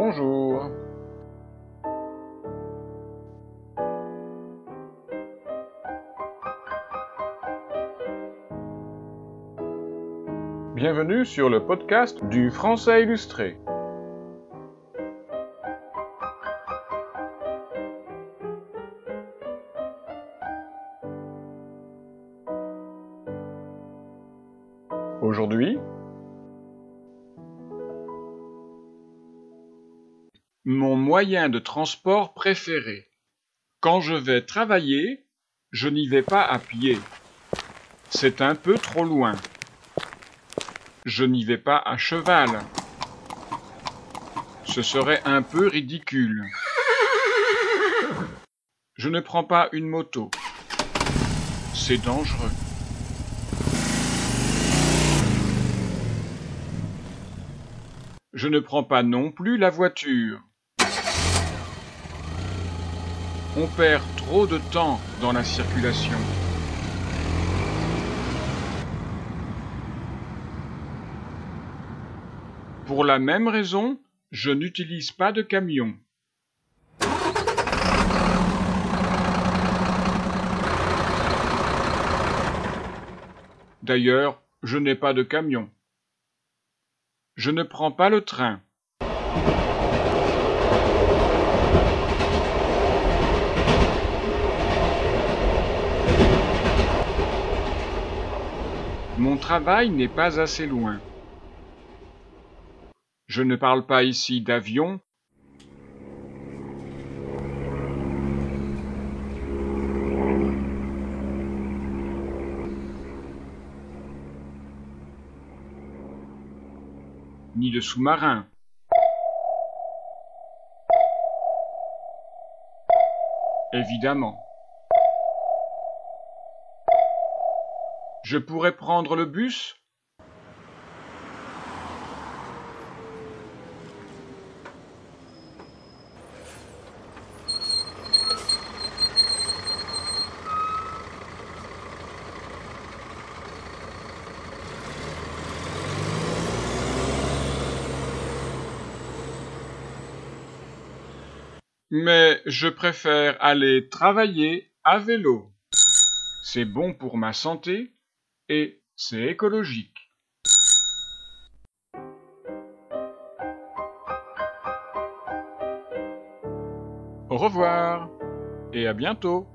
Bonjour. Bienvenue sur le podcast du Français illustré. Aujourd'hui, mon moyen de transport préféré. Quand je vais travailler, je n'y vais pas à pied. C'est un peu trop loin. Je n'y vais pas à cheval. Ce serait un peu ridicule. Je ne prends pas une moto. C'est dangereux. Je ne prends pas non plus la voiture. On perd trop de temps dans la circulation. Pour la même raison, je n'utilise pas de camion. D'ailleurs, je n'ai pas de camion. Je ne prends pas le train. Mon travail n'est pas assez loin. Je ne parle pas ici d'avion. ni de sous-marin. Évidemment. Je pourrais prendre le bus? Mais je préfère aller travailler à vélo. C'est bon pour ma santé? Et c'est écologique. Au revoir et à bientôt